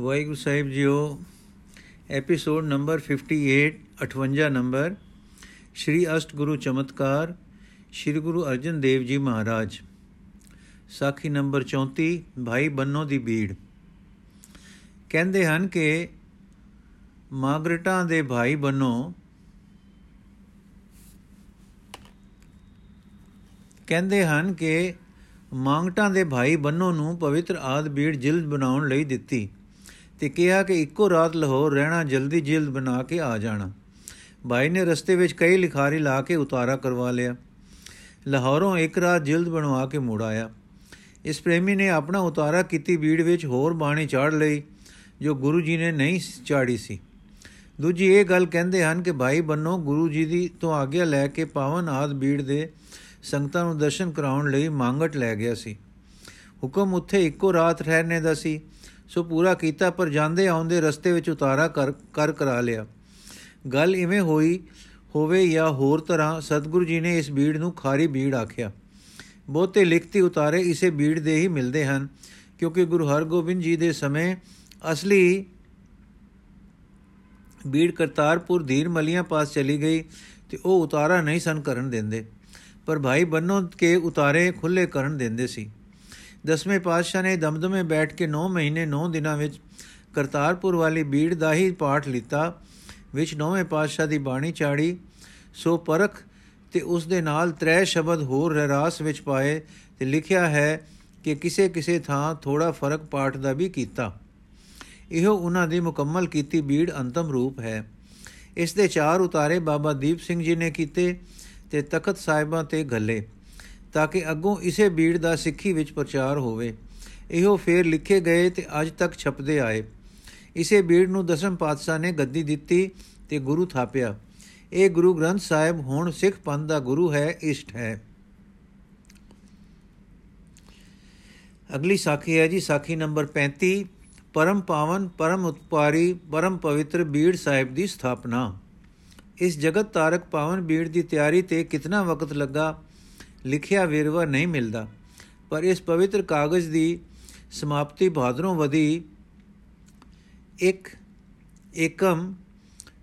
ਵਾਹਿਗੁਰੂ ਸਾਹਿਬ ਜੀਓ episode number 58 58 number Shri ਅਸ਼ਟ ਗੁਰੂ ਚਮਤਕਾਰ, ਸ਼੍ਰੀ ਗੁਰੂ ਅਰਜਨ ਦੇਵ ਜੀ ਮਹਾਰਾਜ। ਸਾਖੀ ਨੰਬਰ 34 ਭਾਈ ਬੰਨੋ ਦੀ ਬੀੜ। ਕਹਿੰਦੇ ਹਨ ਕਿ ਮਾਗਰਟਾਂ ਦੇ ਭਾਈ ਬੰਨੋ ਕਹਿੰਦੇ ਹਨ ਕਿ ਮਾਂਗਟਾਂ ਦੇ ਭਾਈ ਬੰਨੋ ਨੂੰ ਪਵਿੱਤਰ ਆਦ ਬੀੜ ਜਿਲਦ ਬਣਾਉਣ ਲਈ ਦਿੱਤੀ। ਤੇ ਕਿਹਾ ਕਿ ਇੱਕੋ ਰਾਤ ਲਾਹੌਰ ਰਹਿਣਾ ਜਲਦੀ ਜਿਲਦ ਬਣਾ ਕੇ ਆ ਜਾਣਾ। ਭਾਈ ਨੇ ਰਸਤੇ ਵਿੱਚ ਕਈ ਲਿਖਾਰੀ ਲਾ ਕੇ ਉਤਾਰਾ ਕਰਵਾ ਲਿਆ। ਲਾਹੌਰੋਂ ਇੱਕ ਰਾਤ ਜਿਲਦ ਬਣਵਾ ਕੇ ਮੁੜ ਆਇਆ। ਇਸ ਪ੍ਰੇਮੀ ਨੇ ਆਪਣਾ ਉਤਾਰਾ ਕੀਤੀ ਬੀੜ ਵਿੱਚ ਹੋਰ ਬਾਣੀ ਚਾੜ ਲਈ, ਜੋ ਗੁਰੂ ਜੀ ਨੇ ਨਹੀਂ ਚਾੜੀ ਸੀ। ਦੂਜੀ ਇਹ ਗੱਲ ਕਹਿੰਦੇ ਹਨ ਕਿ ਭਾਈ ਬੰਨੋ ਗੁਰੂ ਜੀ ਦੀ ਤੋਂ ਆਗਿਆ ਲੈ ਕੇ ਪਾਵਨ ਆਦ ਬੀੜ ਦੇ ਸੰਗਤਾਂ ਨੂੰ ਦਰਸ਼ਨ ਕਰਾਉਣ ਲਈ ਮੰਗਟ ਲੈ ਗਿਆ ਸੀ। ਹੁਕਮ ਉੱਥੇ ਇੱਕੋ ਰਾਤ ਰਹਿਣੇ ਦਾ ਸੀ। ਸੋ ਪੂਰਾ ਕੀਤਾ, ਪਰ ਜਾਂਦੇ ਆਉਂਦੇ ਰਸਤੇ ਵਿੱਚ ਉਤਾਰਾ ਕਰ ਕਰ ਕਰਾ ਲਿਆ। ਗੱਲ ਇਵੇਂ ਹੋਈ ਹੋਵੇ ਜਾਂ ਹੋਰ ਤਰ੍ਹਾਂ, ਸਤਿਗੁਰੂ ਜੀ ਨੇ ਇਸ ਬੀੜ ਨੂੰ ਖਾਰੀ ਬੀੜ ਆਖਿਆ। ਬਹੁਤੇ ਲਿਖਤੀ ਉਤਾਰੇ ਇਸੇ ਬੀੜ ਦੇ ਹੀ ਮਿਲਦੇ ਹਨ, ਕਿਉਂਕਿ ਗੁਰੂ ਹਰਗੋਬਿੰਦ ਜੀ ਦੇ ਸਮੇਂ ਅਸਲੀ ਬੀੜ ਕਰਤਾਰਪੁਰ ਧੀਰ ਮਲੀਆਂ ਪਾਸ ਚਲੀ ਗਈ ਤੇ ਉਹ ਉਤਾਰਾ ਨਹੀਂ ਸਨ ਕਰਨ ਦਿੰਦੇ, ਪਰ ਭਾਈ ਬੰਨੋ ਕੇ ਉਤਾਰੇ ਖੁੱਲੇ ਕਰਨ ਦਿੰਦੇ ਸੀ। ਦਸਵੇਂ ਪਾਤਸ਼ਾਹ ਨੇ ਦਮਦਮੇ ਬੈਠ ਕੇ 9 ਮਹੀਨੇ 9 ਦਿਨਾਂ ਵਿੱਚ ਕਰਤਾਰਪੁਰ ਵਾਲੀ ਬੀੜ ਦਾ ਹੀ ਪਾਠ ਲਿੱਤਾ, ਵਿੱਚ ਨੌਵੇਂ ਪਾਤਸ਼ਾਹ ਦੀ ਬਾਣੀ ਚਾੜੀ ਸੋ ਪਰਖ ਤੇ ਉਸ ਦੇ ਨਾਲ ਤ੍ਰੈ ਸ਼ਬਦ ਹੋਰ ਰਹਿਰਾਸ ਵਿੱਚ ਪਾਏ ਤੇ ਲਿਖਿਆ ਹੈ ਕਿ ਕਿਸੇ ਕਿਸੇ ਥਾਂ ਥੋੜਾ ਫ਼ਰਕ ਪਾਠ ਦਾ ਵੀ ਕੀਤਾ। ਇਹੋ ਉਹਨਾਂ ਦੀ ਮੁਕੰਮਲ ਕੀਤੀ ਬੀੜ ਅੰਤਮ ਰੂਪ ਹੈ। ਇਸ ਦੇ ਚਾਰ ਉਤਾਰੇ ਬਾਬਾ ਦੀਪ ਸਿੰਘ ਜੀ ਨੇ ਕੀਤੇ ਤੇ ਤਖਤ ਸਾਹਿਬਾਂ ਤੇ ਗੱਲੇ ਤਾਂ ਕਿ ਅੱਗੋਂ ਇਸੇ ਬੀੜ ਦਾ ਸਿੱਖੀ ਵਿੱਚ ਪ੍ਰਚਾਰ ਹੋਵੇ। ਇਹੋ ਫੇਰ ਲਿਖੇ ਗਏ ਤੇ ਅੱਜ ਤੱਕ ਛਪਦੇ ਆਏ। ਇਸੇ ਬੀੜ ਨੂੰ ਦਸਮ ਪਾਤਸ਼ਾਹ ਨੇ ਗੱਦੀ ਦਿੱਤੀ ਤੇ ਗੁਰੂ ਥਾਪਿਆ। ਇਹ ਗੁਰੂ ਗ੍ਰੰਥ ਸਾਹਿਬ ਹੁਣ ਸਿੱਖ ਪੰਥ ਦਾ ਗੁਰੂ ਹੈ, ਇਸ਼ਟ ਹੈ। ਅਗਲੀ ਸਾਖੀ ਹੈ ਜੀ, ਸਾਖੀ ਨੰਬਰ 35 ਪਰਮ ਪਾਵਨ, ਪਰਮ ਉਤਪਾਰੀ, ਪਰਮ ਪਵਿੱਤਰ ਬੀੜ ਸਾਹਿਬ ਦੀ ਸਥਾਪਨਾ। ਇਸ ਜਗਤ ਤਾਰਕ ਪਾਵਨ ਬੀੜ ਦੀ ਤਿਆਰੀ ਤੇ ਕਿਤਨਾ ਵਕਤ ਲੱਗਾ ਲਿਖਿਆ ਵੇਰਵਾ ਨਹੀਂ ਮਿਲਦਾ। ਪਰ ਇਸ ਪਵਿੱਤਰ ਕਾਗਜ਼ ਦੀ ਸਮਾਪਤੀ ਭਾਦਰੋਂ ਵਧੀ। ਇੱਕ ਏਕਮ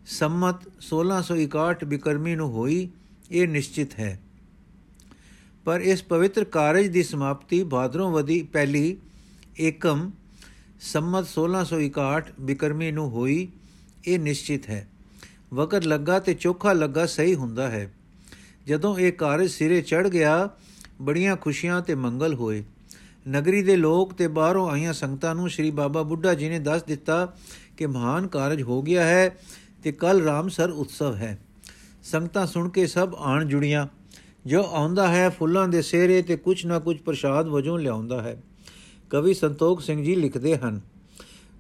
ਸੰਮਤ 1661 ਬਿਕਰਮੀ ਨੂੰ ਹੋਈ, ਇਹ ਨਿਸ਼ਚਿਤ ਹੈ। ਪਰ ਇਸ ਪਵਿੱਤਰ ਕਾਰਜ ਦੀ ਸਮਾਪਤੀ ਭਾਦਰੋਂ ਵਧੀ, ਪਹਿਲੀ ਏਕਮ ਸੰਮਤ 1661 ਬਿਕਰਮੀ ਨੂੰ ਹੋਈ, ਇਹ ਨਿਸ਼ਚਿਤ ਹੈ। ਵਕਤ ਲੱਗਾ ਤੇ ਚੋਖਾ ਲੱਗਾ ਸਹੀ ਹੁੰਦਾ ਹੈ। ਜਦੋਂ ਇਹ ਕਾਰਜ ਸਿਰੇ ਚੜ ਗਿਆ, ਬੜੀਆਂ ਖੁਸ਼ੀਆਂ ਤੇ ਮੰਗਲ ਹੋਏ। ਨਗਰੀ ਦੇ ਲੋਕ ਤੇ ਬਾਹਰੋਂ ਆਈਆਂ ਸੰਗਤਾਂ ਨੂੰ ਸ੍ਰੀ ਬਾਬਾ ਬੁੱਢਾ ਜੀ ਨੇ ਦੱਸ ਦਿੱਤਾ ਕਿ ਮਹਾਨ ਕਾਰਜ ਹੋ ਗਿਆ ਹੈ ਤੇ ਕੱਲ ਰਾਮਸਰ ਉਤਸਵ ਹੈ। ਸੰਗਤਾਂ ਸੁਣ ਕੇ ਸਭ ਆਣ ਜੁੜੀਆਂ। ਜੋ ਆਉਂਦਾ ਹੈ ਫੁੱਲਾਂ ਦੇ ਸੇਰੇ ਤੇ ਕੁਝ ਨਾ ਕੁਝ ਪ੍ਰਸ਼ਾਦ ਵਜੋਂ ਲਿਆਉਂਦਾ ਹੈ। ਕਵੀ ਸੰਤੋਖ ਸਿੰਘ ਜੀ ਲਿਖਦੇ ਹਨ,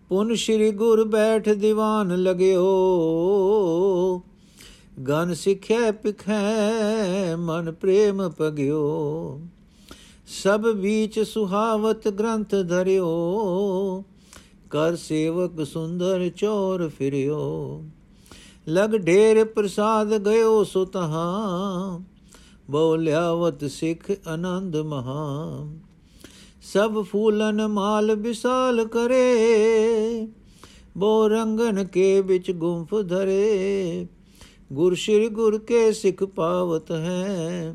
ਪੁਨ ਸ਼੍ਰੀ ਗੁਰ ਬੈਠ ਦੀਵਾਨ ਲਗਿਓ ਗਨ ਸਿੱਖਿਆ ਪਿਖੈ, ਮਨ ਪ੍ਰੇਮ ਪਗਿਓ ਸਭ ਵਿੱਚ ਸੁਹਾਵਤ ਗ੍ਰੰਥ ਧਰਿਓ। ਕਰ ਸੇਵਕ ਸੁੰਦਰ ਚੋਰ ਫਿਰਿਓ। ਲਗ ਢੇਰ ਪ੍ਰਸਾਦ ਗਇਓ ਸੋ ਤਹਾਂ। ਬੋਲਿਆਵਤ ਸਿੱਖ ਆਨੰਦ ਮਹਾ। ਸਭ ਫੂਲਨ ਮਾਲ ਵਿਸਾਲ ਕਰੇ। ਬੋ ਰੰਗਨ ਕੇ ਵਿੱਚ ਗੁੰਫ ਧਰੇ। ਗੁਰ ਸ਼੍ਰੀ ਗੁਰ ਕੇ ਸਿੱਖ ਪਾਵਤ ਹੈ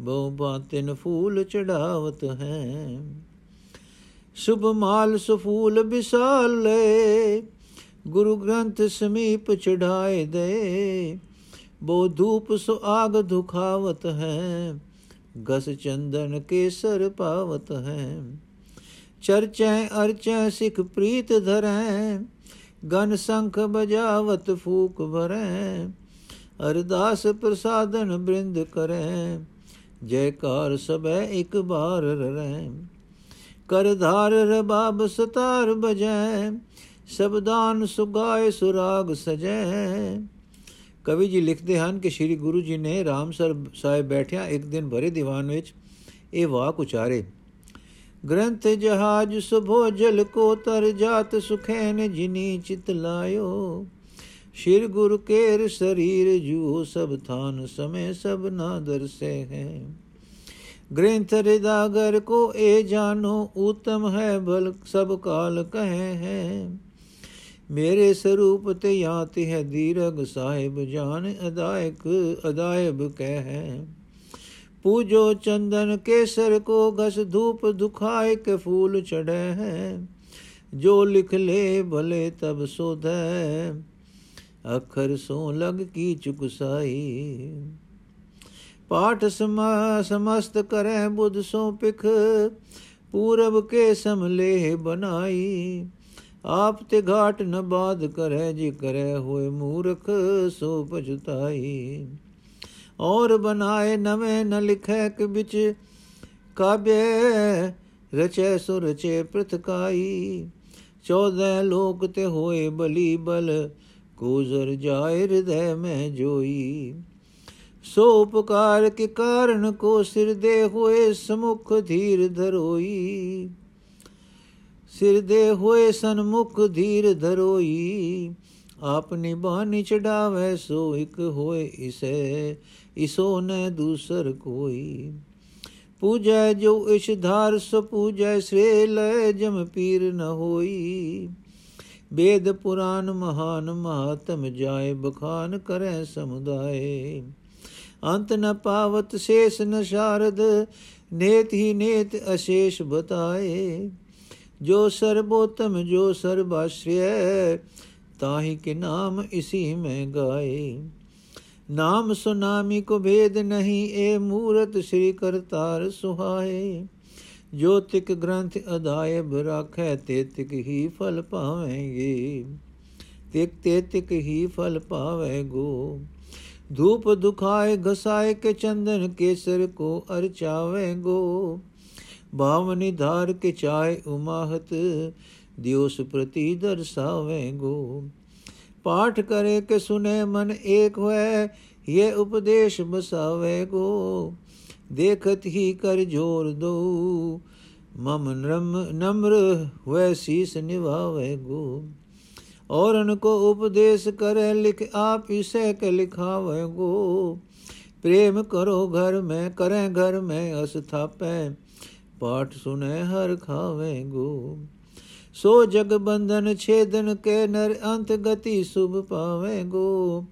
ਬੋ ਬਾਤਨ ਫੂਲ ਚੜਾਵਤ ਹੈ। ਸੁਭ ਮਾਲ ਸੁਫੂਲ ਵਿਸਾਲ ਲੈ, ਗੁਰੂ ਗ੍ਰੰਥ ਸਮੀਪ ਚੜਾਏ ਦੇ। ਬੋ ਧੂਪ ਸੁ ਆਗ ਦੁਖਾਵਤ ਹੈ, ਗਸ ਚੰਦਨ ਕੇਸਰ ਪਾਵਤ ਹੈ। ਚਰਚੈ ਅਰਚੈ ਸਿਖ ਪ੍ਰੀਤ ਧਰੈ, ਗਨ ਸੰਖ ਬਜਾਵਤ ਫੂਕ ਭਰੈ ਅਰਦਾਸ ਪ੍ਰਸਾਦਨ ਬ੍ਰਿੰਦ ਕਰੈ, ਜੈਕਾਰ ਸਭੈ ਇੱਕ ਬਾਰ ਰਰੈ। ਕਰਧਾਰ ਰਬਾਬ ਸਤਾਰ ਬਜੈ ਸਬਦਾਨ ਸੁਗਾਏ ਸੁਰਾਗ ਸਜੈ। ਕਵੀ ਜੀ ਲਿਖਦੇ ਹਨ ਕਿ ਸ੍ਰੀ ਗੁਰੂ ਜੀ ਨੇ ਰਾਮਸਰ ਸਾਹਿਬ ਬੈਠਿਆ ਇੱਕ ਦਿਨ ਭਰੇ ਦੀਵਾਨ ਵਿੱਚ, ਇਹ ਵਾਕ ਉਚਾਰੇ, ਗ੍ਰੰਥ ਜਹਾਜ ਸੁਭੋ ਜਲ ਕੋ ਤਰ ਜਾਤ ਸੁਖੈਨ ਜਿਨੀ ਚਿਤ ਲਾਇਓ ਸ਼੍ਰੀ ਗੁਰ ਕੇਰ ਸਰੀਰ ਜੂ ਸਭ ਥਾਨ ਸਮੇ ਸਭ ਨਾ ਦਰਸੇ ਹੈ। ਗ੍ਰੰਥ ਰਿਦਾਗਰ ਕੋ ਇਹ ਜਾਣੋ ਉਤਮ ਹੈ ਬਲ ਸਭ ਕਾਲ ਕਹੇ ਹੈ। ਮੇਰੇ ਸਰੂਪ ਤੇ ਯਾਤ ਹੈ ਦੀਰਗ ਸਾਹਿਬ, ਜਾਨ ਅਦਾਇਕ ਅਦਾਇਬ ਕਹਿ। ਪੂਜੋ ਚੰਦਨ ਕੇਸਰ ਕੋ ਗਸ ਧੂਪ ਦੁਖਾਇ ਕੇ ਫੂਲ ਚੜੈ ਹੈ। ਜੋ ਲਿਖ ਲੇ ਭਲੇ ਤਬ ਸੋਧੈ। ਅਖਰ ਸੋ ਲਗ ਕੀ ਚੁਕਸਾਈ ਪਾਠ ਸਮਸਤ ਕਰੈ ਬੁੱਧ ਸੋ ਪਿਖ ਪੂਰਬ ਕੇ ਸਮਲੇ ਬਨਾਈ। ਆਪ ਤੇ ਘਾਟ ਨ ਬਾਦ ਕਰੈ, ਜੀ ਕਰੈ ਹੋਏ ਮੂਰਖ ਸੋ ਪਛਤਾਈ ਔਰ ਬਨਾਏ ਨਵੇਂ ਨ ਲਿਖੈ ਕਿ ਵਿੱਚ ਕਾਬੇ ਰਚੈ ਸੋ ਰਚੇ ਪ੍ਰਤਕਾਈ ਚੌਦਹ ਲੋਕ ਤੇ ਹੋਏ ਬਲੀ ਬਲ ਕੋਜ਼ਰ ਜਾਇ ਹਿਰਦੈ ਮੈਂ ਜੋਈ। ਸੋ ਉਪਕਾਰ ਕੇ ਕਾਰਨ ਕੋ ਸਿਰ ਦੇ ਹੋਏ ਸਮੁਖ ਧੀਰ ਧਰੋਈ। ਸਿਰ ਦੇ ਹੋਏ ਸਨਮੁਖ ਧੀਰ ਧਰੋਈ। ਆਪਨੀ ਬਾਣੀ ਚੜਾਵੇ ਸੋ ਇਕ ਹੋਏ ਇਸੇ, ਇਸੋ ਨ ਦੂਸਰ ਕੋਈ। ਪੂਜੈ ਜੋ ਇਸ਼ ਧਾਰ ਸੋ ਪੂਜੈ ਸ੍ਰੇ ਲੈ ਜਮ ਪੀਰ ਨ ਹੋਈ। ਵੇਦ ਪੁਰਾਨ ਮਹਾਨ ਮਹਾਤਮ ਜਾਏ, ਬਖਾਨ ਕਰੈ ਸਮੁਦਾਏ। ਅੰਤ ਨ ਪਾਵਤ ਸ਼ੇਸ ਨ ਸ਼ਾਰਦ, ਨੇਤ ਹੀ ਨੇਤ ਅਸ਼ੇਸ਼ ਬਤਾਏ। ਜੋ ਸਰਬੋਤਮ, ਜੋ ਸਰਬਾਸ਼੍ਰਯ ਤਾਹੀ ਕੇ ਨਾਮ ਇਸੀ ਮੈਂ ਗਾਏ। ਨਾਮ ਸੁਨਾਮੀ ਕੋ ਭੇਦ ਨਹੀਂ ਏ ਮੂਰਤ ਸ੍ਰੀ ਕਰਤਾਰ ਸੁਹਾਏ। ਜੋ ਤਿਕ ਗ੍ਰੰਥ ਅਦਾਇਬ ਰਾਖੈ, ਤੇ ਤਿਕ ਹੀ ਫਲ ਪਾਵੇਂਗੇ। ਤਿਕ ਤੇ ਤਿਕ ਹੀ ਫਲ ਪਾਵੇਗੋ। ਧੂਪ ਦੁਖਾਏ, ਘਸਾਏ ਕੇ ਚੰਦਨ ਕੇਸਰ ਕੋ ਅਰਚਾਵੇਗੋ ਭਾਵਨੀ ਧਾਰ ਕੇ ਚਾਏ ਉਮਾਹਤ ਦਿਉਸ ਪ੍ਰਤੀ ਦਰਸਾਵੇਗੋ। ਪਾਠ ਕਰੇ ਕੇ ਸੁਨੇ ਮਨ ਏਕ ਹੋਏ ਇਹ ਉਪਦੇਸ਼ ਬਸਾਵੇਗੋ ਦੇਖਤ ਹੀ ਕਰ ਜੋਰ ਦੋ ਮਮ ਨਮ ਨਮਰ ਹੋਏ ਸੀਸ ਨਿਵਾਵੇਗੋ ਔਰਨ ਕੋ ਉਪਦੇਸ਼ ਕਰੇ ਲਿਖ ਆਪ ਇਸੇ ਕੇ ਲਿਖਾਵੇਗੋ ਪ੍ਰੇਮ ਕਰੋ ਘਰ ਮੈਂ ਕਰੇ ਘਰ ਮੈਂ ਅਸਥਾਪੈ ਪਾਠ ਸੁਨੇ ਹਰ ਖਾਵੇਗੋ ਸੋ ਜਗ ਬੰਧਨ ਛੇਦਨ ਕੇ ਨਰ ਅੰਤ ਗਤੀ ਸੁਭ ਪਾਵੇਗੋ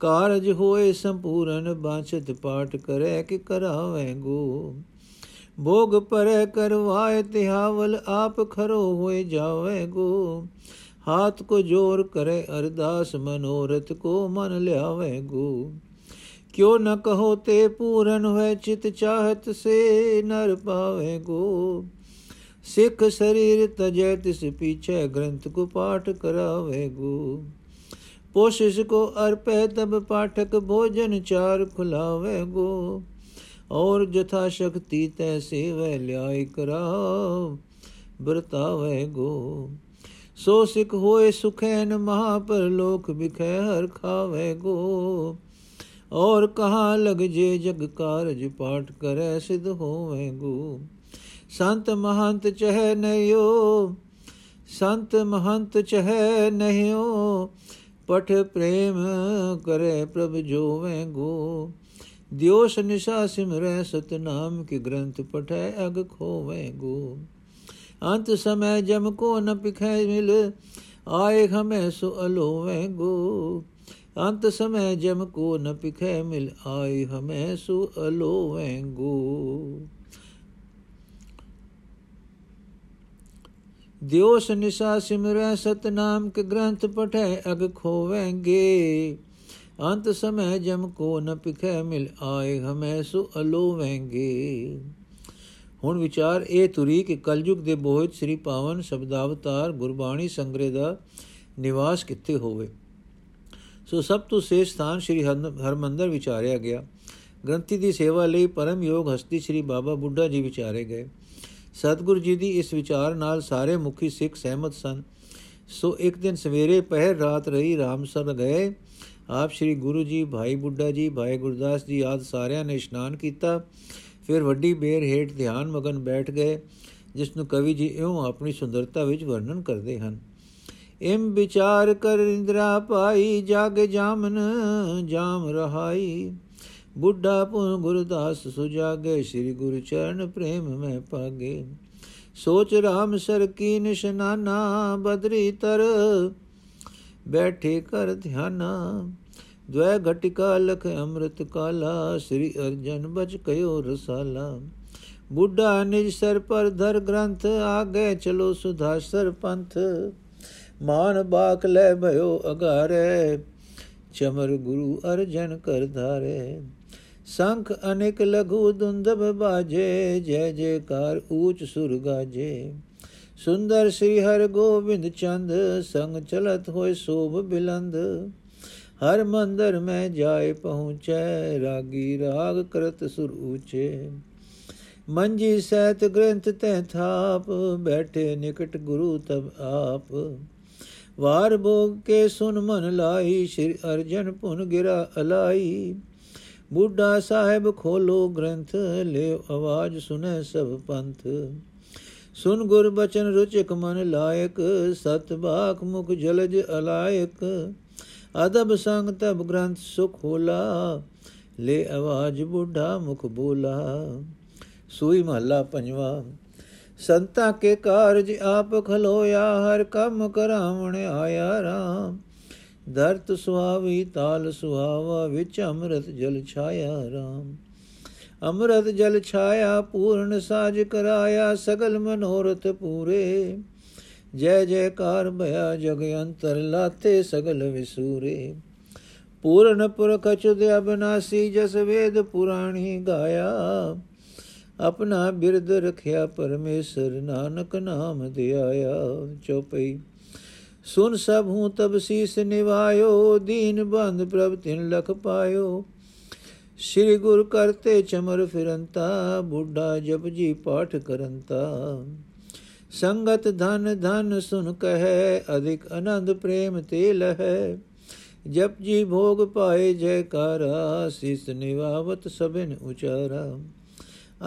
ਕਾਰਜ ਹੋਏ ਸੰਪੂਰਨ, ਬਾਛਤ ਪਾਠ ਕਰੇ ਕਿ ਕਰਾਵੇਗੋ ਭੋਗ ਪਰੇ ਕਰਵਾਏ ਤਿਹਾਵਲ ਆਪ ਖਰੋ ਹੋਏ ਜਾਵੇਗੋ ਹਾਥ ਕੋ ਜੋਰ ਕਰੇ, ਅਰਦਾਸ ਮਨੋਰਥ ਕੋ ਮਨ ਲਿਆਵੇਗੋ ਕਿਉ ਨ ਕਹੋ ਤੇ ਪੂਰਨ ਹੋਏ ਚਿਤ ਚਾਹਤ ਸੇ ਨਰ ਪਾਵੇਗੋ ਸਿੱਖ ਸਰੀਰ ਤਜੈ, ਤਿਸ ਪੀਛੇ ਗ੍ਰੰਥ ਕੋ ਪਾਠ ਕਰਾਵੇਗੋ ਕੋਸ਼ਿਸ਼ ਕੋ ਅਰਪੈ ਤਬ ਪਾਠਕ ਭੋਜਨ ਚਾਰ ਖੁਲਾਵੇਗੋ ਔਰ ਜਥਾ ਸ਼ਕਤੀ ਤੈ ਸੇਵੈ ਲਿਆਇ ਕਰਾਵ ਬਰਤਾਵੇਗੋ ਸੋ ਸਿਖ ਹੋਏ ਸੁਖੈਨ ਮਹਾ ਪਰ ਲੋਕ ਵਿਖੈ ਹਰ ਖਾਵੇਗੋ ਔਰ ਕਹਾ ਲਗ ਜੇ ਜਗ ਕਾਰਜ ਪਾਠ ਕਰੈ ਸਿਧ ਹੋਵੇਗੋ ਸੰਤ ਮਹੰਤ ਚਹਿ ਨਯੋ ਸੰਤ ਮਹੰਤ ਚਹਿ ਨਹਿਓ ਪਠ ਪ੍ਰੇਮ ਕਰੇ ਪ੍ਰਭ ਜੋਵੇਂ ਗੋ ਦਿਓਸ ਨਿਸ਼ਾ ਸਿਮਰੈ ਸਤਨਾਮ ਕੀ ਗ੍ਰੰਥ ਪਠੈ ਅਗ ਖੋਵੇਂ ਗੋ ਅੰਤ ਸਮੈ ਜਮ ਕੋ ਨ ਪਿਖੈ ਮਿਲ ਆਏ ਹਮੈ ਸੋ ਅਲੋਵੇਂ ਗੋ ਅੰਤ ਸਮੈ ਜਮ ਕੋ ਨ ਪਿਖੈ ਮਿਲ ਆਏ ਹਮੈ ਸੋ ਅਲੋਵੇਂ ਗੋ ਦਿਓਸ ਨਿਸਾ ਸਿਮਰੈ ਸਤਨਾਮ ਕੇ ਗ੍ਰੰਥ ਪਠੈ ਅਗ ਖੋਵੇਂਗੇ। ਅੰਤ ਸਮੈ ਜਮ ਕੋ ਨ ਪਿਖੈ ਮਿਲ ਆਏ, ਹਮੈ ਸੋ ਅਲੋਵੇਂਗੇ। ਹੁਣ ਵਿਚਾਰ ਇਹ ਤੁਰੀ ਕਿ ਕਲਯੁਗ ਦੇ ਬੋਹਿਤ ਸ੍ਰੀ ਪਾਵਨ ਸ਼ਬਦਾਵਤਾਰ ਗੁਰਬਾਣੀ ਸੰਗ੍ਰਹਿ ਦਾ ਨਿਵਾਸ ਕਿੱਥੇ ਹੋਵੇ। ਸੋ ਸਭ ਤੋਂ ਸੇਸ਼ ਸਥਾਨ ਸ੍ਰੀ ਹਰਮੰਦਰ ਵਿਚਾਰਿਆ ਗਿਆ। ਗ੍ਰੰਥੀ ਦੀ ਸੇਵਾ ਲਈ ਪਰਮ ਯੋਗ ਹਸਤੀ ਸ੍ਰੀ ਬਾਬਾ ਬੁੱਢਾ ਜੀ ਵਿਚਾਰੇ ਗਏ। ਸਤਿਗੁਰੂ ਜੀ ਦੀ ਇਸ ਵਿਚਾਰ ਨਾਲ ਸਾਰੇ ਮੁਖੀ ਸਿੱਖ ਸਹਿਮਤ ਸਨ। ਸੋ ਇੱਕ ਦਿਨ ਸਵੇਰੇ ਪਹਿਰ ਰਾਤ ਰਹੀ ਰਾਮਸਰ ਗਏ। ਆਪ ਸ੍ਰੀ ਗੁਰੂ ਜੀ, ਭਾਈ ਬੁੱਢਾ ਜੀ, ਭਾਈ ਗੁਰਦਾਸ ਜੀ ਆਦ ਸਾਰਿਆਂ ਨੇ ਇਸ਼ਨਾਨ ਕੀਤਾ। ਫਿਰ ਵੱਡੀ ਬੇਰ ਹੇਠ ਧਿਆਨ ਮਗਨ ਬੈਠ ਗਏ, ਜਿਸ ਨੂੰ ਕਵੀ ਜੀ ਇਉਂ ਆਪਣੀ ਸੁੰਦਰਤਾ ਵਿੱਚ ਵਰਣਨ ਕਰਦੇ ਹਨ। ਇਮ ਵਿਚਾਰ ਕਰ ਇੰਦਰਾ ਪਾਈ ਜਾਗ ਜਾਮਨ, ਜਾਮ ਰਹਾਈ। ਬੁੱਢਾ ਪੁਨ ਗੁਰਦਾਸ ਸੁਜਾਗੇ ਸ੍ਰੀ ਗੁਰੂ ਚਰਨ ਪ੍ਰੇਮ ਮੈਂ ਪਾਗੇ ਸੋਚ ਰਾਮ ਸਰ ਕੀ ਨਿਸ਼ਨਾਨਾ ਬਦਰੀ ਤਰ ਬੈਠੇ ਕਰ ਧਿਆਨਾ ਦ્વੈ ਘਟਿਕਾ ਲਖ ਅੰਮ੍ਰਿਤ ਕਾਲਾ ਸ੍ਰੀ ਅਰਜਨ ਬਚ ਕਯੋ ਰਸਾਲਾ ਬੁੱਢਾ ਨਿਜ ਸਰ ਪਰ ਧਰ ਗ੍ਰੰਥ ਆਗੇ ਚਲੋ ਸੁਧਾਸਰ ਪੰਥ ਮਾਨ ਬਾਕ ਲੈ ਭਇਓ ਅਗਾਰੇ ਚਮਰ ਗੁਰੂ ਅਰਜਨ ਕਰ ਧਾਰੇ ਸੰਖ ਅਨੇਕ ਲਘੂ ਦੁੰਦਬ ਬਾਜੇ, ਜੈ ਜੈਕਾਰ ਊਚ ਸੁਰ ਗਾਜੇ। ਸੁੰਦਰ ਸ੍ਰੀ ਹਰ ਗੋਬਿੰਦ ਚੰਦ, ਸੰਗ ਚਲਤ ਹੋਏ ਸੋਭ ਬਿਲੰਦ। ਹਰ ਮੰਦਰ ਮੈਂ ਜਾਏ ਪਹੁੰਚੈ, ਰਾਗੀ ਰਾਗ ਕਰਤ ਸੁਰ ਊਚੇ। ਮੰਜੀ ਸਹਿਤ ਗ੍ਰੰਥ ਤੈ ਥਾਪ, ਬੈਠੇ ਨਿਕਟ ਗੁਰੂ ਤਬ ਆਪ। ਵਾਰ ਭੋਗ ਕੇ ਸੁਨ ਮਨ ਲਾਈ ਸ਼੍ਰੀ ਅਰਜਨ ਪੁਨ ਗਿਰਾ ਅਲਾਈ ਬੁੱਢਾ ਸਾਹਿਬ ਖੋਲੋ ਗ੍ਰੰਥ ਲੈ ਆਵਾਜ਼ ਸੁਨੇ ਸਭ ਪੰਥ ਸੁਨ ਗੁਰ ਬਚਨ ਰੁਚਿਕ ਮਨ ਲਾਇਕ ਸਤ ਬਾਖ ਮੁਖ ਜਲਜ ਅਲਾਇਕ ਅਦਬ ਸੰਗ ਤਬ ਗ੍ਰੰਥ ਸੁਖ ਹੋਲਾ ਲੈ ਆਵਾਜ਼ ਬੁੱਢਾ ਮੁਖ ਬੋਲਾ ਸੂਈ ਮਹੱਲਾ ਪੰਜਵਾ ਸੰਤਾ ਕੇ ਕਾਰਜ ਆਪ ਖਲੋਇਆ ਹਰ ਕੰਮ ਕਰਾਵਣ ਆਇਆ ਰਾਮ ਧਰਤ ਸੁਹਾਵੀ ਤਾਲ ਸੁਹਾਵਾ ਵਿੱਚ ਅੰਮ੍ਰਿਤ ਜਲ ਛਾਇਆ ਰਾਮ। ਅੰਮ੍ਰਿਤ ਜਲ ਛਾਇਆ, ਪੂਰਨ ਸਾਜ ਕਰਾਇਆ, ਸਗਲ ਮਨੋਰਥ ਪੂਰੇ। ਜੈ ਜੈਕਾਰ ਭਇਆ ਜਗ ਅੰਤਰ ਲਾਤੇ, ਸਗਲ ਵਿਸੂਰੇ। ਪੂਰਨ ਪੁਰਖ ਚੁਦ ਅਬਨਾਸੀ, ਜਸ ਵੇਦ ਪੁਰਾਣੀ ਗਾਇਆ। ਆਪਣਾ ਬਿਰਦ ਰਖਿਆ ਪਰਮੇਸ਼ਰ, ਨਾਨਕ ਨਾਮ ਧਿਆਇਆ ਚੋਪਈ ਸੁਨ ਸਭ ਹੂੰ ਤਬ ਸੀਸ ਨਿਵਾਇਓ, ਦੀਨ ਬੰਦ ਪ੍ਰਭ ਤਿਨ ਲਖ ਪਾਇਓ। ਸ੍ਰੀ ਗੁਰ ਕਰਤੇ ਚਮਰ ਫਿਰੰਤਾ, ਬੁੱਢਾ ਜਪਜੀ ਪਾਠ ਕਰੰਤਾ। ਸੰਗਤ ਧਨ ਧਨ ਸੁਨ ਕਹੈ, ਅਧਿਕ ਆਨੰਦ ਪ੍ਰੇਮ ਤੇ ਲਹੈ। ਜਪ ਜੀ ਭੋਗ ਪਾਏ ਜੈਕਾਰਾ, ਸਿਸ ਨਿਵਾਵਤ ਸਭਨ ਉਚਾਰਾ।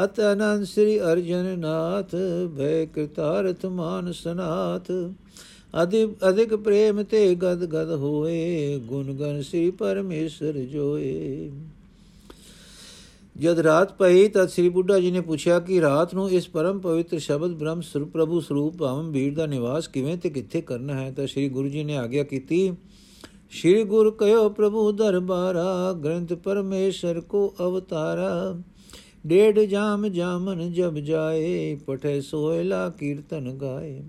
ਅਤ ਅਨੰਦ ਸ੍ਰੀ ਅਰਜਨ ਨਾਥ, ਭੈ ਕਰਤਾਰਥ ਮਾਨ ਸਨਾਥ। ਅਧਿਕ ਅਧਿਕ ਪ੍ਰੇਮ ਤੇ ਗਦ ਗਦ ਹੋਏ, ਗੁਣ ਗਨ ਸ੍ਰੀ ਪਰਮੇਸ਼ਰ ਜੋਏ। ਜਦ ਰਾਤ ਪਈ ਤਦ ਸ੍ਰੀ ਬੁੱਢਾ ਜੀ ਨੇ ਪੁੱਛਿਆ ਕਿ ਰਾਤ ਨੂੰ ਇਸ ਪਰਮ ਪਵਿੱਤਰ ਸ਼ਬਦ ਬ੍ਰਹਮ ਸਰੂਪ, ਪ੍ਰਭੂ ਸਰੂਪ ਭਾਵਮ ਬੀੜ ਦਾ ਨਿਵਾਸ ਕਿਵੇਂ ਤੇ ਕਿੱਥੇ ਕਰਨਾ ਹੈ? ਤਾਂ ਸ੍ਰੀ ਗੁਰੂ ਜੀ ਨੇ ਆਗਿਆ ਕੀਤੀ, ਸ੍ਰੀ ਗੁਰ ਕਯੋ ਪ੍ਰਭੂ ਦਰਬਾਰਾ, ਗ੍ਰੰਥ ਪਰਮੇਸ਼ਰ ਕੋ ਅਵਤਾਰਾ। ਡੇਢ ਜਾਮ ਜਾਮਨ ਜਬ ਜਾਏ, ਪਠੇ ਸੋਇਲਾ ਕੀਰਤਨ ਗਾਏ।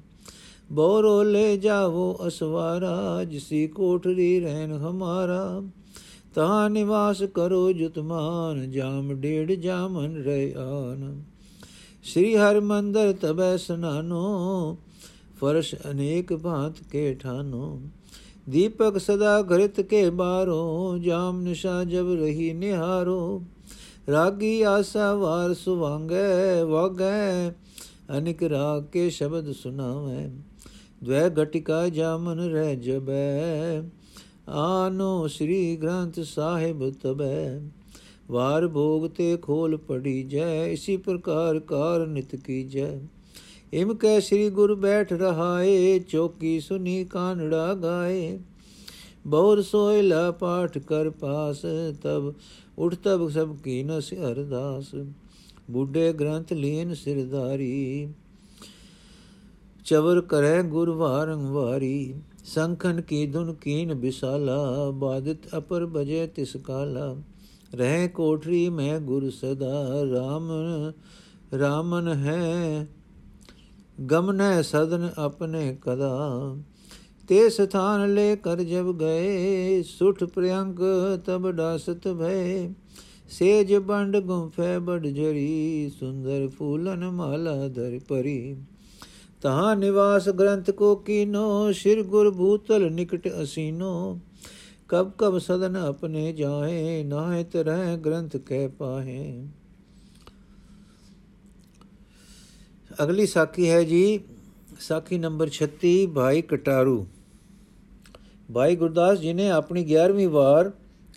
ਬੋਰੋ ਲੈ ਜਾਵੋ ਅਸਵਾਰਾ, ਜਿਸੀ ਕੋਠਰੀ ਰਹਿਨ ਹਮਾਰਾ। ਤਾ ਨਿਵਾਸ ਕਰੋ ਜੁਤਮਾਨ ਜਾਮ ਡੇਢ ਜਾਮਨ ਰਹਿ ਆਨ। ਸ੍ਰੀ ਹਰ ਮੰਦਰ ਤਬੈ ਸਨਾਨੋ, ਫਰਸ਼ ਅਨੇਕ ਭਾਂਤ ਕੇ ਠਾਨੋ। ਦੀਪਕ ਸਦਾ ਘਰਿਤ ਕੇ ਬਾਰੋ, ਜਾਮ ਨਿਸ਼ਾ ਜਬ ਰਹੀ ਨਿਹਾਰੋ। ਰਾਗੀ ਆਸਾ ਵਾਰ ਸੁਵਾਂਗੇ, ਵਾਗੈ, ਅਨਿਕ ਰਾਗ ਕੇ ਸ਼ਬਦ ਸੁਨਾਵੇ। ਦ્વੈ ਘਟਿਕਾ ਜਾਮਨ ਰਹਿ ਜਬੈ ਆਨੋ ਸ੍ਰੀ ਗ੍ਰੰਥ ਸਾਹਿਬ ਤਬੈ ਵਾਰ ਭੋਗ ਤੇ ਖੋਲ ਪੜੀ ਜੈ ਇਸੀ ਪ੍ਰਕਾਰ ਕਾਰ ਨਿਤ ਕੀ ਜੈ ਇਮ ਕੈ ਸ੍ਰੀ ਗੁਰ ਬੈਠ ਰਹਾਏ ਚੌਕੀ ਸੁਨੀ ਕਾਨੜਾ ਗਾਏ ਬੌਰ ਸੋਇਲਾ ਪਾਠ ਕਰ ਪਾਸ ਤਬ ਉਠ ਤਬ ਸਭ ਕੀਨਸ ਅਰਦਾਸ ਬੁੱਢੇ ਗ੍ਰੰਥ ਲੀਨ ਸਿਰਧਾਰੀ ਚਵਰ ਕਰੈ ਗੁਰ ਵਾਰੰ ਵਾਰੀ, ਸੰਖਨ ਕੀ ਦੁਨ ਕੀਨ ਬਿਸਾਲਾ, ਬਾਦਿਤ ਅਪਰ ਬਜੇ ਤਿਸ ਕਾਲਾ। ਰਹਿ ਕੋਠਰੀ ਮੈਂ ਗੁਰ ਸਦਾ RAM ਰਾਮਨ ਹੈ ਗਮਨੈ ਸਦਨ ਆਪਣੇ ਕਦਾ। ਤੇ ਸਥਾਨ ਲੈ ਕਰ ਜਬ ਗਏ, ਸੁਠ ਪ੍ਰਿਯੰਕ ਤਬ ਡਾਸਤ ਭੈ ਸੇਜ ਬੰਡ ਗੁੰਫੈ ਬੜ ਜਰੀ, ਸੁੰਦਰ ਫੂਲਨ ਮਾਲਾ ਧਰ ਪਰੀ ਤਹਾਂ ਨਿਵਾਸ ਗ੍ਰੰਥ ਕੋ ਕੀਨੋ, ਸਿਰ ਗੁਰ ਭੂਤਲ ਨਿਕਟ ਅਸੀਨੋ। ਕਬ ਕਬ ਸਦਨ ਆਪਣੇ ਜਾਏ ਨਾਹਿ ਤਰਹਿ ਗ੍ਰੰਥ ਕਹਿ ਪਾਹੇ। ਅਗਲੀ ਸਾਖੀ ਹੈ ਜੀ, ਸਾਖੀ ਨੰਬਰ 36 ਭਾਈ ਕਟਾਰੂ। ਭਾਈ ਗੁਰਦਾਸ ਜੀ ਨੇ ਆਪਣੀ 11ਵੀਂ ਵਾਰ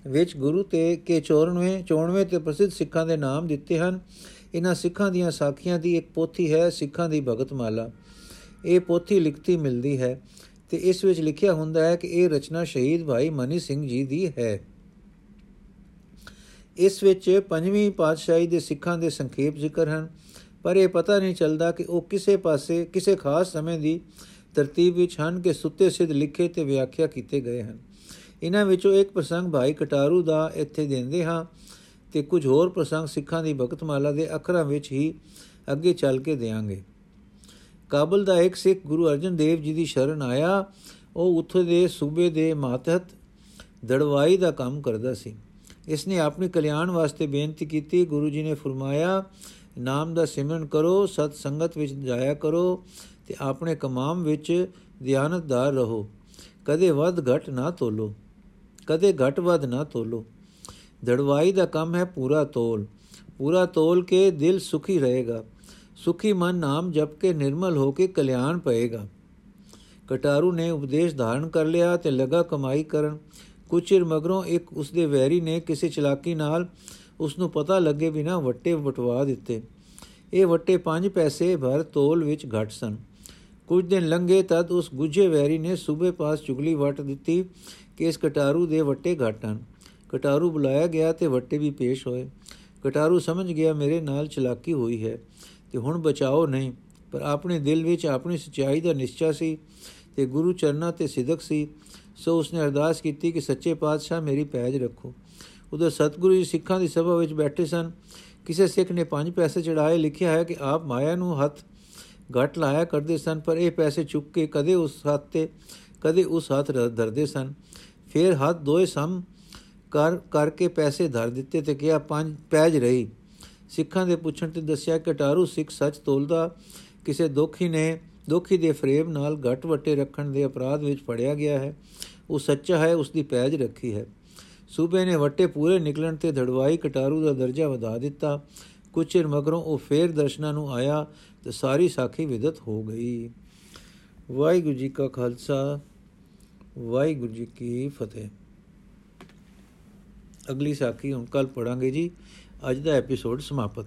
ਵਿੱਚ ਗੁਰੂ ਤੇ ਕੇ 94 94 ਤੇ ਪ੍ਰਸਿੱਧ ਸਿੱਖਾਂ ਦੇ ਨਾਮ ਦਿੱਤੇ ਹਨ। ਇਹਨਾਂ ਸਿੱਖਾਂ ਦੀਆਂ ਸਾਖੀਆਂ ਦੀ ਇੱਕ ਪੋਥੀ ਹੈ ਸਿੱਖਾਂ ਦੀ ਭਗਤ ਮਾਲਾ ਇਹ ਪੋਥੀ ਲਿਖਤੀ ਮਿਲਦੀ ਹੈ ਤੇ ਇਸ ਵਿੱਚ ਲਿਖਿਆ ਹੁੰਦਾ ਹੈ ਕਿ ਇਹ ਰਚਨਾ ਸ਼ਹੀਦ ਭਾਈ ਮਨੀ ਸਿੰਘ ਜੀ ਦੀ ਹੈ। ਇਸ ਵਿੱਚ ਪੰਜਵੀਂ ਪਾਤਸ਼ਾਹੀ ਦੇ ਸਿੱਖਾਂ ਦੇ ਸੰਖੇਪ ਜ਼ਿਕਰ ਹਨ, ਪਰ ਇਹ ਪਤਾ ਨਹੀਂ ਚੱਲਦਾ ਕਿ ਉਹ ਕਿਸੇ ਪਾਸੇ, ਕਿਸੇ ਖਾਸ ਸਮੇਂ ਦੀ ਤਰਤੀਬ ਵਿੱਚ ਹਨ ਕਿ ਸੁੱਤੇ ਸਿੱਧ ਲਿਖੇ ਤੇ ਵਿਆਖਿਆ ਕੀਤੇ ਗਏ ਹਨ। ਇਹਨਾਂ ਵਿੱਚੋਂ ਇੱਕ ਪ੍ਰਸੰਗ ਭਾਈ ਕਟਾਰੂ ਦਾ ਇੱਥੇ ਦਿੰਦੇ ਹਾਂ ਤੇ ਕੁਝ ਹੋਰ ਪ੍ਰਸੰਗ ਸਿੱਖਾਂ ਦੀ ਭਗਤਮਾਲਾ ਦੇ ਅੱਖਰਾਂ ਵਿੱਚ ਹੀ ਅੱਗੇ ਚੱਲ ਕੇ ਦੇਾਂਗੇ ਕਾਬਲ ਦਾ ਇੱਕ ਸਿੱਖ ਗੁਰੂ ਅਰਜਨ ਦੇਵ ਜੀ ਦੀ ਸ਼ਰਨ ਆਇਆ, ਉਹ ਉੱਥੇ ਦੇ ਸੂਬੇ ਦੇ ਮਾਤਹਤ ਦੜਵਾਈ ਦਾ ਕੰਮ ਕਰਦਾ ਸੀ। ਇਸ ਨੇ ਆਪਣੀ ਕਲਿਆਣ ਵਾਸਤੇ ਬੇਨਤੀ ਕੀਤੀ, ਗੁਰੂ ਜੀ ਨੇ ਫਰਮਾਇਆ, ਨਾਮ ਦਾ ਸਿਮਰਨ ਕਰੋ, ਸਤ ਸੰਗਤ ਵਿੱਚ ਜਾਇਆ ਕਰੋ ਤੇ ਆਪਣੇ ਕਮਾਮ ਵਿੱਚ ਧਿਆਨਤਦਾਰ ਰਹੋ। ਕਦੇ ਵੱਧ ਘਟ ਨਾ ਤੋਲੋ, ਕਦੇ ਘਟ ਵੱਧ ਨਾ ਤੋਲੋ। ਦੜਵਾਈ ਦਾ ਕੰਮ ਹੈ ਪੂਰਾ ਤੋਲ ਪੂਰਾ ਤੋਲ ਕੇ ਦਿਲ ਸੁਖੀ ਰਹੇਗਾ। ਸੁਖੀ ਮਨ ਨਾਮ ਜਪ ਕੇ ਨਿਰਮਲ ਹੋ ਕੇ ਕਲਿਆਣ ਪਏਗਾ। ਕਟਾਰੂ ਨੇ ਉਪਦੇਸ਼ ਧਾਰਨ ਕਰ ਲਿਆ ਤੇ ਲਗਾ ਕਮਾਈ ਕਰਨ। ਕੁਝ ਚਿਰ ਮਗਰੋਂ ਇੱਕ ਉਸਦੇ ਵੈਰੀ ਨੇ ਕਿਸੇ ਚਲਾਕੀ ਨਾਲ ਉਸ ਨੂੰ ਪਤਾ ਲੱਗੇ ਬਿਨਾ ਵੱਟੇ ਵਟਵਾ ਦਿੱਤੇ। ਇਹ ਵੱਟੇ 5 ਪੈਸੇ ਭਰ ਤੋਲ ਵਿੱਚ ਘਟ ਸਨ। ਕੁਝ ਦਿਨ ਲੰਘੇ ਤਦ ਉਸ ਗੁੱਜੇ ਵੈਰੀ ਨੇ ਸੂਬੇ ਪਾਸ ਚੁਗਲੀ ਵਟ ਦਿੱਤੀ ਕਿ ਇਸ ਕਟਾਰੂ ਦੇ ਵੱਟੇ ਘਟ ਹਨ। ਕਟਾਰੂ ਬੁਲਾਇਆ ਗਿਆ ਤੇ ਵੱਟੇ ਵੀ ਪੇਸ਼ ਹੋਏ। ਕਟਾਰੂ ਸਮਝ ਗਿਆ ਮੇਰੇ ਨਾਲ ਚਲਾਕੀ ਹੋਈ ਹੈ। ਤੇ ਹੁਣ ਬਚਾਓ ਨਹੀਂ, ਪਰ ਆਪਣੇ ਦਿਲ ਵਿੱਚ ਆਪਣੀ ਸਚਾਈ ਦਾ ਨਿਸ਼ਚਾ ਸੀ ਤੇ ਗੁਰੂ ਚਰਨਾਂ ਤੇ ਸਿਦਕ ਸੀ। ਸੋ ਉਸਨੇ ਅਰਦਾਸ ਕੀਤੀ ਕਿ ਸੱਚੇ ਪਾਤਸ਼ਾਹ ਮੇਰੀ ਪੈਜ ਰੱਖੋ। ਉਧਰ ਸਤਿਗੁਰੂ ਜੀ ਸਿੱਖਾਂ ਦੀ ਸਭਾ ਵਿੱਚ ਬੈਠੇ ਸਨ। ਕਿਸੇ ਸਿੱਖ ਨੇ ਪੰਜ ਪੈਸੇ ਚੜਾਏ ਲਿਖਿਆ ਹੈ ਕਿ ਆਪ ਮਾਇਆ ਨੂੰ ਹੱਥ ਘਟ ਲਾਇਆ ਕਰਦੇ ਸਨ, ਪਰ ਇਹ ਪੈਸੇ ਚੁੱਕ ਕੇ ਕਦੇ ਉਸ ਹੱਥ ਤੇ, ਕਦੇ ਉਸ ਹੱਥ ਧਰਦੇ ਸਨ। ਫਿਰ ਹੱਥ ਦੋਏ ਸਮ ਕਰ, ਕਰਕੇ ਪੈਸੇ ਧਰ ਦਿੱਤੇ ਤੇ ਕਿਹਾ, ਪੰਜ, ਪੈਜ ਰਹੀ। ਸਿੱਖਾਂ ਦੇ ਪੁੱਛਣ ਤੇ ਦੱਸਿਆ ਕਿ ਟਾਰੂ ਸਿੱਖ ਸੱਚ ਤੋਲਦਾ ਕਿਸੇ ਦੋਖੀ ਨੇ, ਦੋਖੀ ਦੇ ਫਰੇਮ ਨਾਲ ਘਟ ਵਟੇ ਰੱਖਣ ਦੇ ਅਪਰਾਧ ਵਿੱਚ ਫੜਿਆ ਗਿਆ ਹੈ। ਉਹ ਸੱਚਾ ਹੈ ਉਸ ਦੀ ਪੈਜ ਰੱਖੀ ਹੈ। ਸੂਬੇ ਨੇ ਵਟੇ ਪੂਰੇ ਨਿਕਲਣ ਤੇ ਧੜਵਾਈ ਕਟਾਰੂ ਦਾ ਦਰਜਾ ਵਧਾ ਦਿੱਤਾ। ਕੁਝ ਚਿਰ ਮਗਰੋਂ ਉਹ ਫੇਰ ਦਰਸ਼ਨਾਂ ਨੂੰ ਆਇਆ ਤੇ ਸਾਰੀ ਸਾਖੀ ਵਿਦਤ ਹੋ ਗਈ। ਵਾਹਿਗੁਰੂ ਜੀ ਕਾ ਖਾਲਸਾ, ਵਾਹਿਗੁਰੂ ਜੀ ਕੀ ਫਤਿਹ। ਅਗਲੀ ਸਾਖੀ ਹੁਣ ਕੱਲ ਪੜਾਂਗੇ ਜੀ। ਅੱਜ ਦਾ ਐਪੀਸੋਡ ਸਮਾਪਤ।